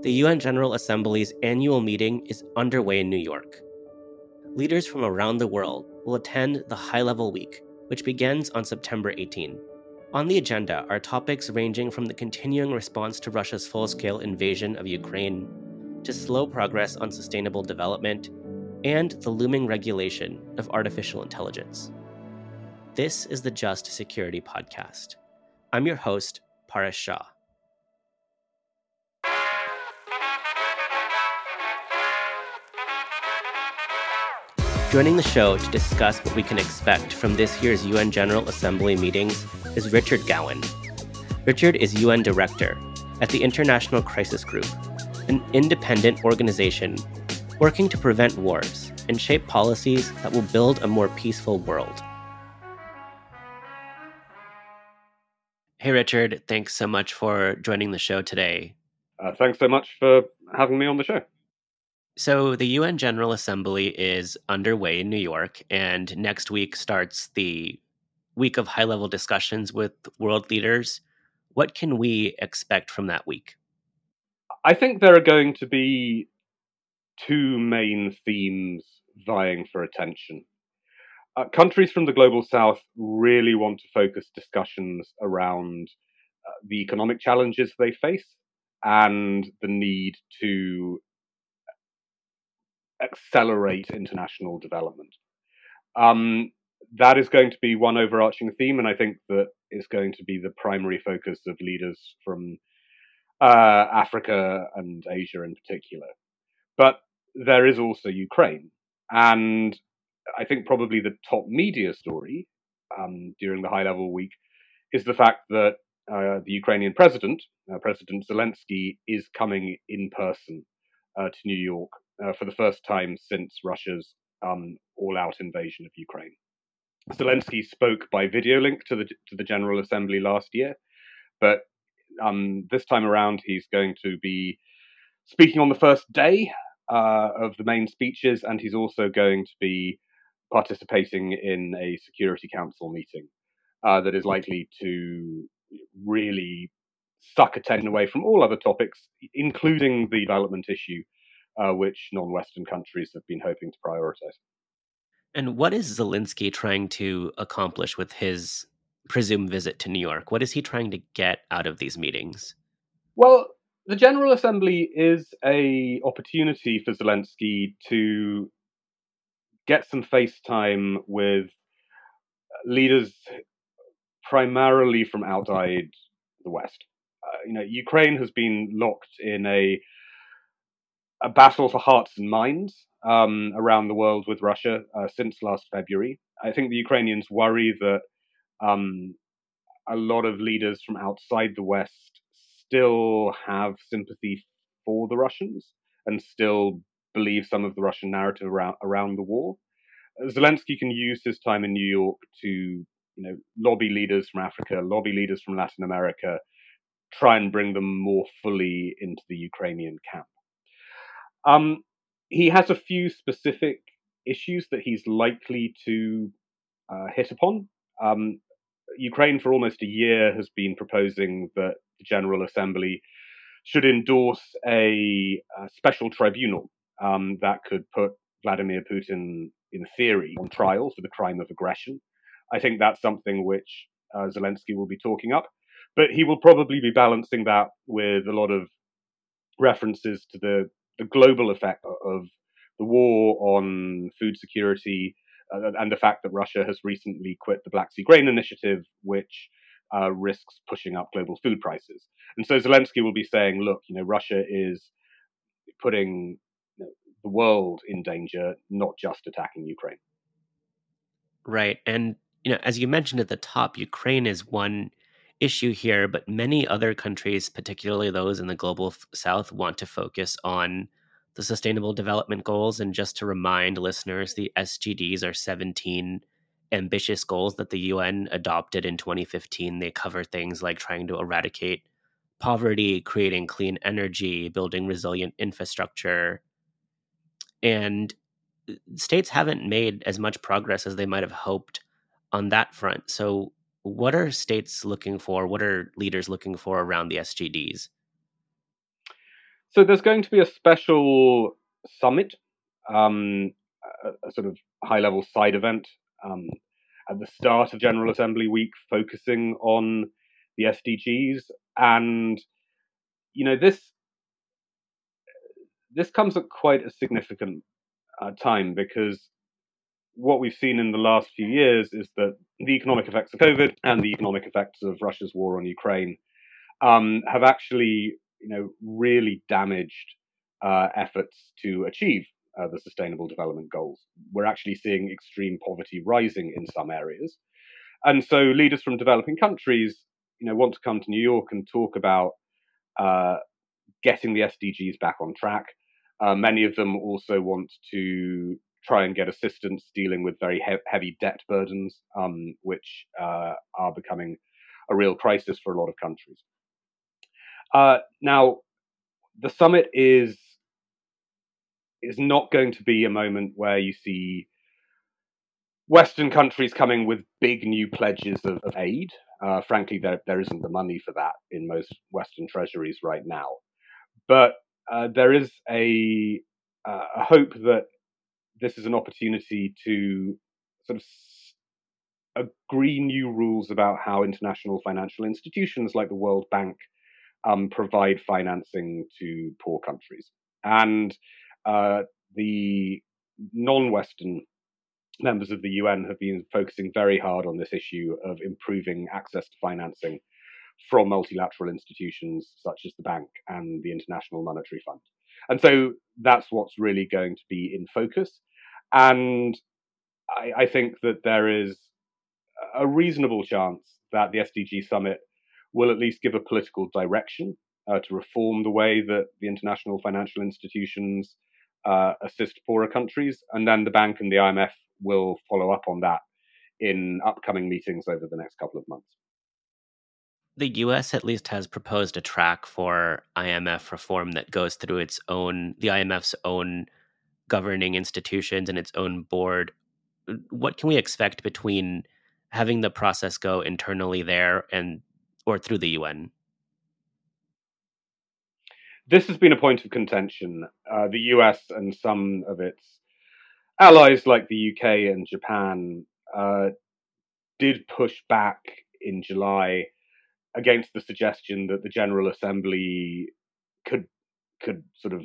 The UN General Assembly's annual meeting is underway in New York. Leaders from around the world will attend the High Level Week, which begins on September 18. On the agenda are topics ranging from the continuing response to Russia's full scale invasion of Ukraine to slow progress on sustainable development and the looming regulation of artificial intelligence. This is the Just Security Podcast. I'm your host, Paras Shah. Joining the show to discuss what we can expect from this year's UN General Assembly meetings is Richard Gowan. Richard is UN Director at the International Crisis Group, an independent organization working to prevent wars and shape policies that will build a more peaceful world. Hey, Richard, thanks so much for joining the show today. Uh, thanks so much for having me on the show. So, the UN General Assembly is underway in New York, and next week starts the week of high level discussions with world leaders. What can we expect from that week? I think there are going to be two main themes vying for attention. Uh, countries from the global south really want to focus discussions around uh, the economic challenges they face and the need to accelerate international development. Um, that is going to be one overarching theme, and I think that is going to be the primary focus of leaders from uh, Africa and Asia in particular. But there is also Ukraine, and I think probably the top media story um, during the high level week is the fact that uh, the Ukrainian president, uh, President Zelensky, is coming in person uh, to New York uh, for the first time since Russia's um, all-out invasion of Ukraine. Zelensky spoke by video link to the to the General Assembly last year, but um, this time around he's going to be speaking on the first day uh, of the main speeches, and he's also going to be participating in a Security Council meeting uh, that is likely to really suck attention away from all other topics, including the development issue uh, which non Western countries have been hoping to prioritize. And what is Zelensky trying to accomplish with his presumed visit to New York? What is he trying to get out of these meetings? Well, the General Assembly is a opportunity for Zelensky to get some face time with leaders primarily from outside the West. Uh, you know, Ukraine has been locked in a a battle for hearts and minds um, around the world with Russia uh, since last February. I think the Ukrainians worry that um, a lot of leaders from outside the West still have sympathy for the Russians and still believe some of the Russian narrative around, around the war. Zelensky can use his time in New York to, you know, lobby leaders from Africa, lobby leaders from Latin America, try and bring them more fully into the Ukrainian camp. Um, he has a few specific issues that he's likely to uh, hit upon. Um, Ukraine, for almost a year, has been proposing that the General Assembly should endorse a, a special tribunal um, that could put Vladimir Putin, in theory, on trial for the crime of aggression. I think that's something which uh, Zelensky will be talking up, but he will probably be balancing that with a lot of references to the the global effect of the war on food security uh, and the fact that Russia has recently quit the Black Sea Grain Initiative, which uh, risks pushing up global food prices. And so Zelensky will be saying, look, you know, Russia is putting the world in danger, not just attacking Ukraine. Right. And, you know, as you mentioned at the top, Ukraine is one issue here, but many other countries, particularly those in the global south, want to focus on the Sustainable Development Goals. And just to remind listeners, the SDGs are 17 ambitious goals that the UN adopted in 2015. They cover things like trying to eradicate poverty, creating clean energy, building resilient infrastructure. And uh, states haven't made as much progress as they might have hoped on that front. So, what are states looking for? What are leaders looking for around the SDGs? So there's going to be a special summit, um, a, a, sort of high level side event um, at the start of General Assembly week, focusing on the SDGs. And, you know, this this comes at quite a significant uh, time because what we've seen in the last few years is that the economic effects of COVID and the economic effects of Russia's war on Ukraine um, have actually, you know, really damaged uh, efforts to achieve uh, the Sustainable Development Goals. We're actually seeing extreme poverty rising in some areas, and so leaders from developing countries, you know, want to come to New York and talk about uh, getting the SDGs back on track. Uh, many of them also want to try and get assistance dealing with very he- heavy debt burdens, um, which uh, are becoming a real crisis for a lot of countries. Uh, now, the summit is is not going to be a moment where you see Western countries coming with big new pledges of, of aid. Uh, frankly, there there isn't the money for that in most Western treasuries right now. But uh, there is a, uh, a hope that this is an opportunity to sort of agree new rules about how international financial institutions like the World Bank um, provide financing to poor countries. And uh, the non Western members of the UN have been focusing very hard on this issue of improving access to financing from multilateral institutions such as the bank and the International Monetary Fund. And so that's what's really going to be in focus. And I, I think that there is a reasonable chance that the SDG summit will at least give a political direction uh, to reform the way that the international financial institutions uh, assist poorer countries. And then the bank and the IMF will follow up on that in upcoming meetings over the next couple of months. The US at least has proposed a track for IMF reform that goes through its own, the IMF's own governing institutions and its own board. What can we expect between having the process go internally there and or through the UN? This has been a point of contention. Uh, the US and some of its allies, like the UK and Japan, uh, did push back in July against the suggestion that the General Assembly could could sort of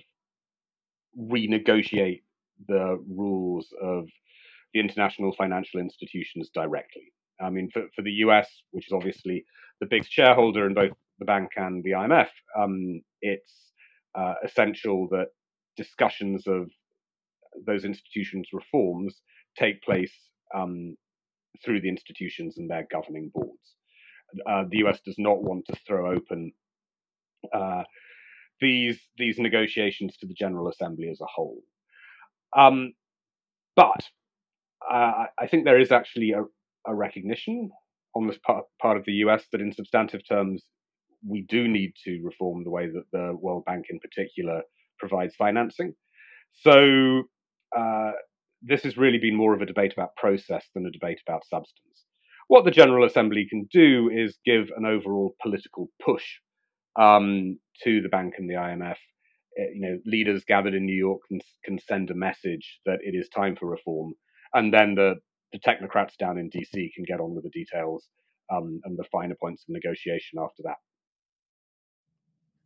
renegotiate the rules of the international financial institutions directly. I mean, for, for the US, which is obviously the big shareholder in both the bank and the IMF, um, it's uh, essential that discussions of those institutions' reforms take place um, through the institutions and their governing boards. Uh, the US does not want to throw open uh, these these negotiations to the General Assembly as a whole. Um, but uh, I think there is actually a, a recognition on this part, part of the US that, in substantive terms, we do need to reform the way that the World Bank, in particular, provides financing. So uh, this has really been more of a debate about process than a debate about substance. What the General Assembly can do is give an overall political push um, to the bank and the IMF. Uh, you know, leaders gathered in New York can, can send a message that it is time for reform, and then the the technocrats down in DC can get on with the details um, and the finer points of negotiation after that.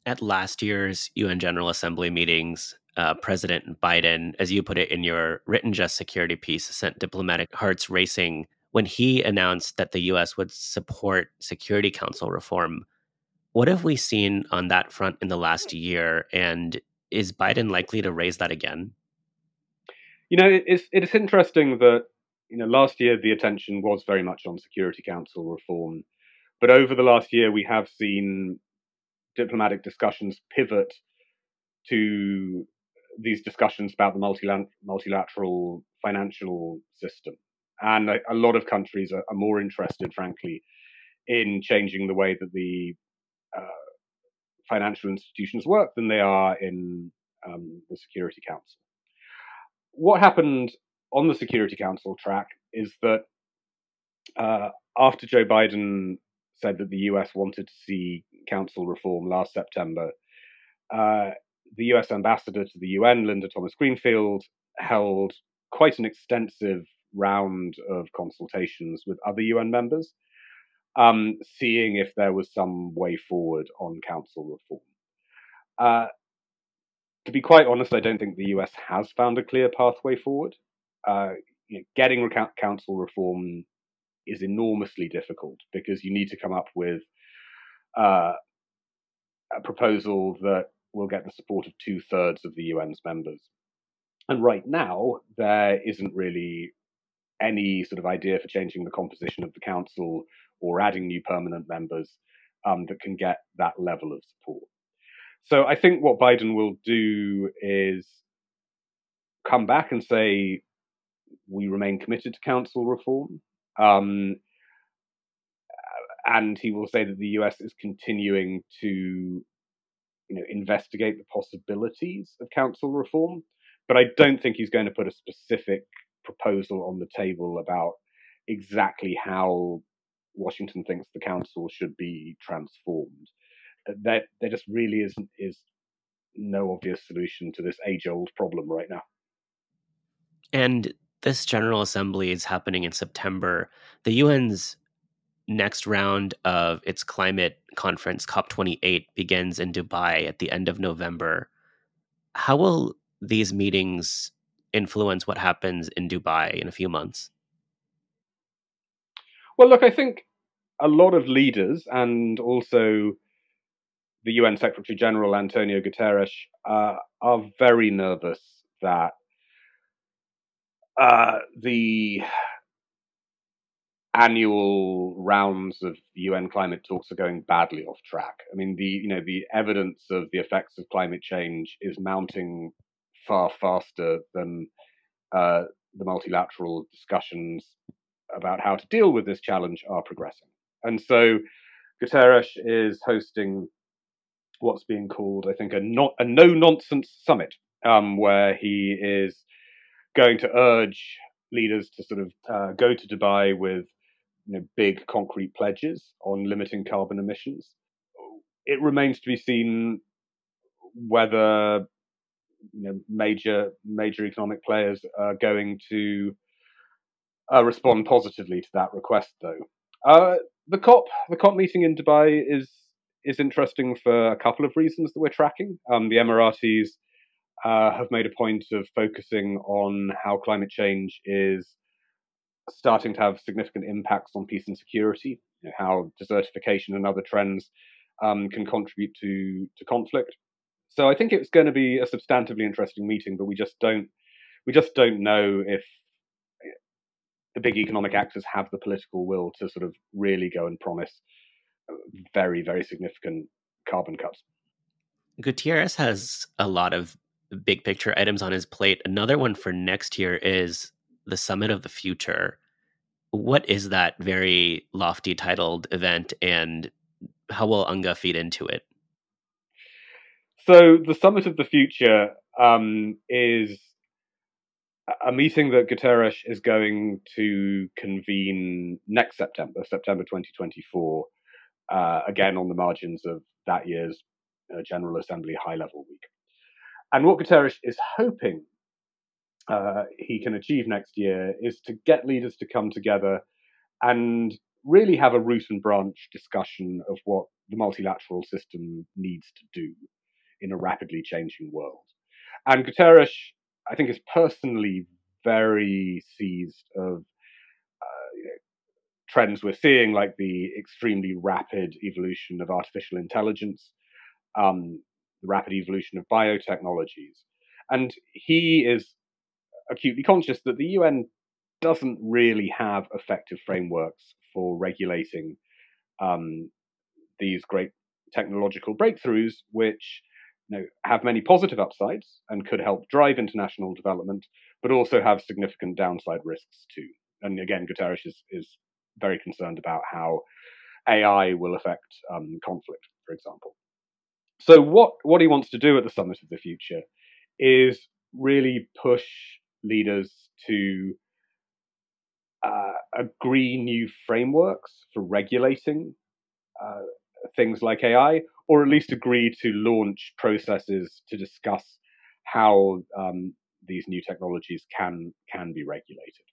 At last year's UN General Assembly meetings, uh, President Biden, as you put it in your written just security piece, sent diplomatic hearts racing when he announced that the US would support Security Council reform what have we seen on that front in the last year? And is Biden likely to raise that again? You know, it's it's interesting that you know last year the attention was very much on Security Council reform, but over the last year we have seen diplomatic discussions pivot to these discussions about the multilateral financial system, and a, a lot of countries are, are more interested, frankly, in changing the way that the uh, financial institutions work than they are in um, the Security Council. What happened on the Security Council track is that uh, after Joe Biden said that the US wanted to see council reform last September, uh, the US ambassador to the UN, Linda Thomas Greenfield, held quite an extensive round of consultations with other UN members, um, seeing if there was some way forward on council reform. Uh, to be quite honest, I don't think the US has found a clear pathway forward. Uh, you know, getting council reform is enormously difficult because you need to come up with uh, a proposal that will get the support of two thirds of the UN's members. And right now, there isn't really any sort of idea for changing the composition of the council or adding new permanent members um, that can get that level of support. So I think what Biden will do is come back and say we remain committed to council reform. Um, and he will say that the US is continuing to you know investigate the possibilities of council reform but I don't think he's going to put a specific proposal on the table about exactly how Washington thinks the council should be transformed. Uh, there, there just really isn't is no obvious solution to this age-old problem right now. And this General Assembly is happening in September. The UN's next round of its climate conference, COP28, begins in Dubai at the end of November. How will these meetings influence what happens in Dubai in a few months? Well, look, I think a lot of leaders and also the UN Secretary General Antonio Guterres uh, are very nervous that uh, the annual rounds of UN climate talks are going badly off track. I mean, the you know the evidence of the effects of climate change is mounting far faster than uh, the multilateral discussions about how to deal with this challenge are progressing. And so Guterres is hosting what's being called, I think, a, not, a no nonsense summit, um, where he is going to urge leaders to sort of uh, go to Dubai with you know, big concrete pledges on limiting carbon emissions. It remains to be seen whether you know, major major economic players are going to uh, respond positively to that request, though. Uh, the COP the COP meeting in Dubai is is interesting for a couple of reasons that we're tracking. Um, the Emiratis uh, have made a point of focusing on how climate change is starting to have significant impacts on peace and security, you know, how desertification and other trends um, can contribute to to conflict. So I think it's going to be a substantively interesting meeting, but we just don't we just don't know if the big economic actors have the political will to sort of really go and promise very very significant carbon cuts. Guterres has a lot of big picture items on his plate. Another one for next year is the Summit of the Future. What is that very lofty titled event and how will UNGA feed into it? So the Summit of the Future um, is a meeting that Guterres is going to convene next September, September 2024, uh, again on the margins of that year's uh, General Assembly High Level Week. And what Guterres is hoping uh, he can achieve next year is to get leaders to come together and really have a root and branch discussion of what the multilateral system needs to do in a rapidly changing world. And Guterres, I think, is personally very seized of uh, you know, trends we're seeing, like the extremely rapid evolution of artificial intelligence, um, the rapid evolution of biotechnologies. And he is acutely conscious that the UN doesn't really have effective frameworks for regulating um, these great technological breakthroughs, which you know, have many positive upsides and could help drive international development, but also have significant downside risks too. And again, Guterres is, is very concerned about how AI will affect um, conflict, for example. So, what, what he wants to do at the Summit of the Future is really push leaders to uh, agree new frameworks for regulating uh, things like AI, or at least agree to launch processes to discuss how um, these new technologies can can be regulated.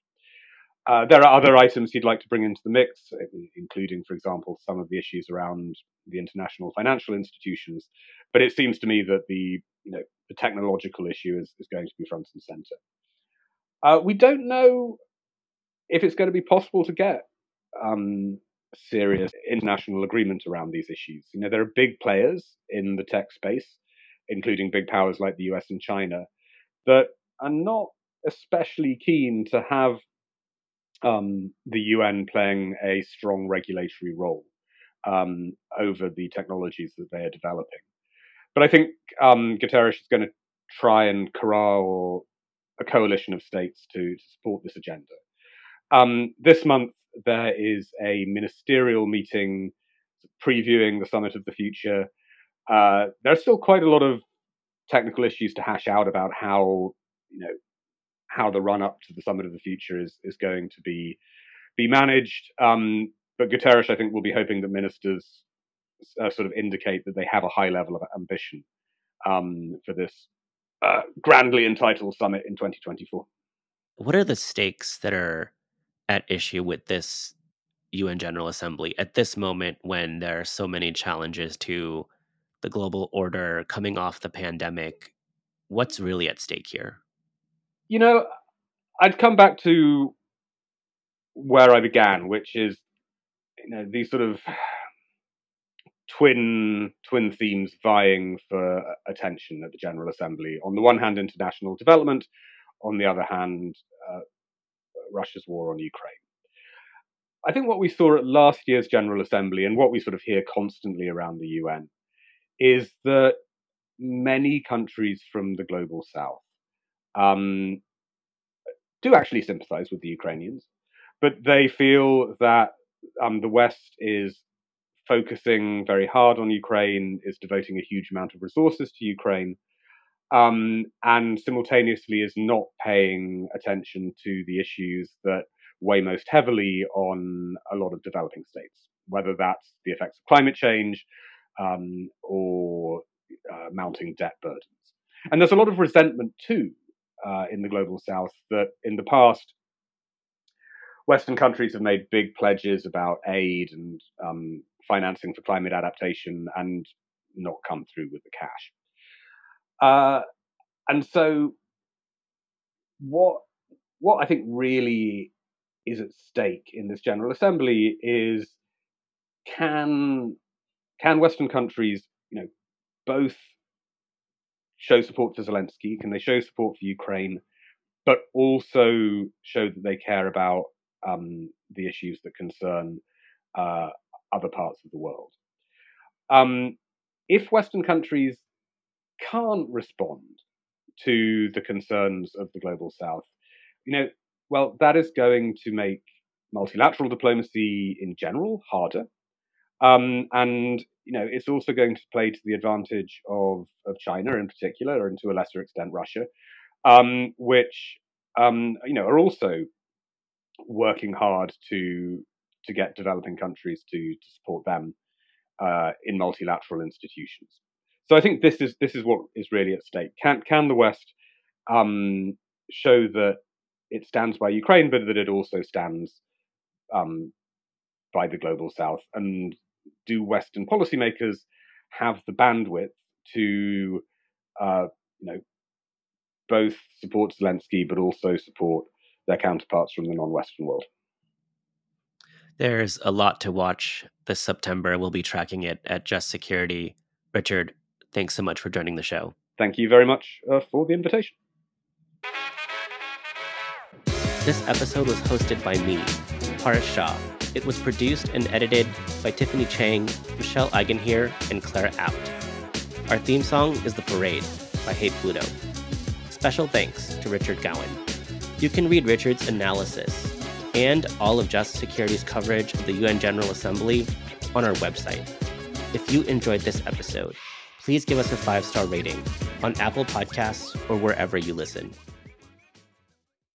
Uh, there are other items he'd like to bring into the mix, including, for example, some of the issues around the international financial institutions. But it seems to me that the you know the technological issue is, is going to be front and center. Uh, we don't know if it's going to be possible to get um, serious international agreement around these issues. You know, there are big players in the tech space, including big powers like the US and China, that are not especially keen to have um, the UN playing a strong regulatory role um, over the technologies that they are developing. But I think um, Guterres is going to try and corral a coalition of states to, to support this agenda. Um, this month, there is a ministerial meeting previewing the Summit of the Future. Uh, there's still quite a lot of technical issues to hash out about how you know how the run up to the Summit of the Future is is going to be be managed. Um, but Guterres, I think, will be hoping that ministers uh, sort of indicate that they have a high level of ambition um, for this uh, grandly entitled summit in 2024. What are the stakes that are at issue with this UN General Assembly at this moment when there are so many challenges to the global order coming off the pandemic? What's really at stake here? You know, I'd come back to where I began, which is you know these sort of twin twin themes vying for attention at the General Assembly. On the one hand, international development. On the other hand, uh, Russia's war on Ukraine. I think what we saw at last year's General Assembly and what we sort of hear constantly around the UN is that many countries from the global south um, do actually sympathize with the Ukrainians, but they feel that um, the West is focusing very hard on Ukraine, is devoting a huge amount of resources to Ukraine, um, and simultaneously is not paying attention to the issues that weigh most heavily on a lot of developing states, whether that's the effects of climate change um, or uh, mounting debt burdens. And there's a lot of resentment too uh, in the global south that in the past, Western countries have made big pledges about aid and um, financing for climate adaptation and not come through with the cash. Uh, and so, what what I think really is at stake in this General Assembly is can can Western countries, you know, both show support for Zelensky? Can they show support for Ukraine, but also show that they care about um, the issues that concern uh, other parts of the world? Um, if Western countries can't respond to the concerns of the global south, you know, well, that is going to make multilateral diplomacy in general harder. Um, and you know, it's also going to play to the advantage of of China in particular, and to a lesser extent Russia, um, which um, you know are also working hard to to get developing countries to to support them uh, in multilateral institutions. So I think this is this is what is really at stake. Can can the West um, show that it stands by Ukraine, but that it also stands um, by the global South? And do Western policymakers have the bandwidth to, uh, you know, both support Zelensky, but also support their counterparts from the non-Western world? There's a lot to watch this September. We'll be tracking it at Just Security. Richard, Thanks so much for joining the show. Thank you very much uh, for the invitation. This episode was hosted by me, Paras Shah. It was produced and edited by Tiffany Chang, Michelle Eigenhier, and Claire Out. Our theme song is The Parade by Hey Pluto. Special thanks to Richard Gowan. You can read Richard's analysis and all of Just Security's coverage of the UN General Assembly on our website. If you enjoyed this episode, please give us a five star rating on Apple Podcasts or wherever you listen.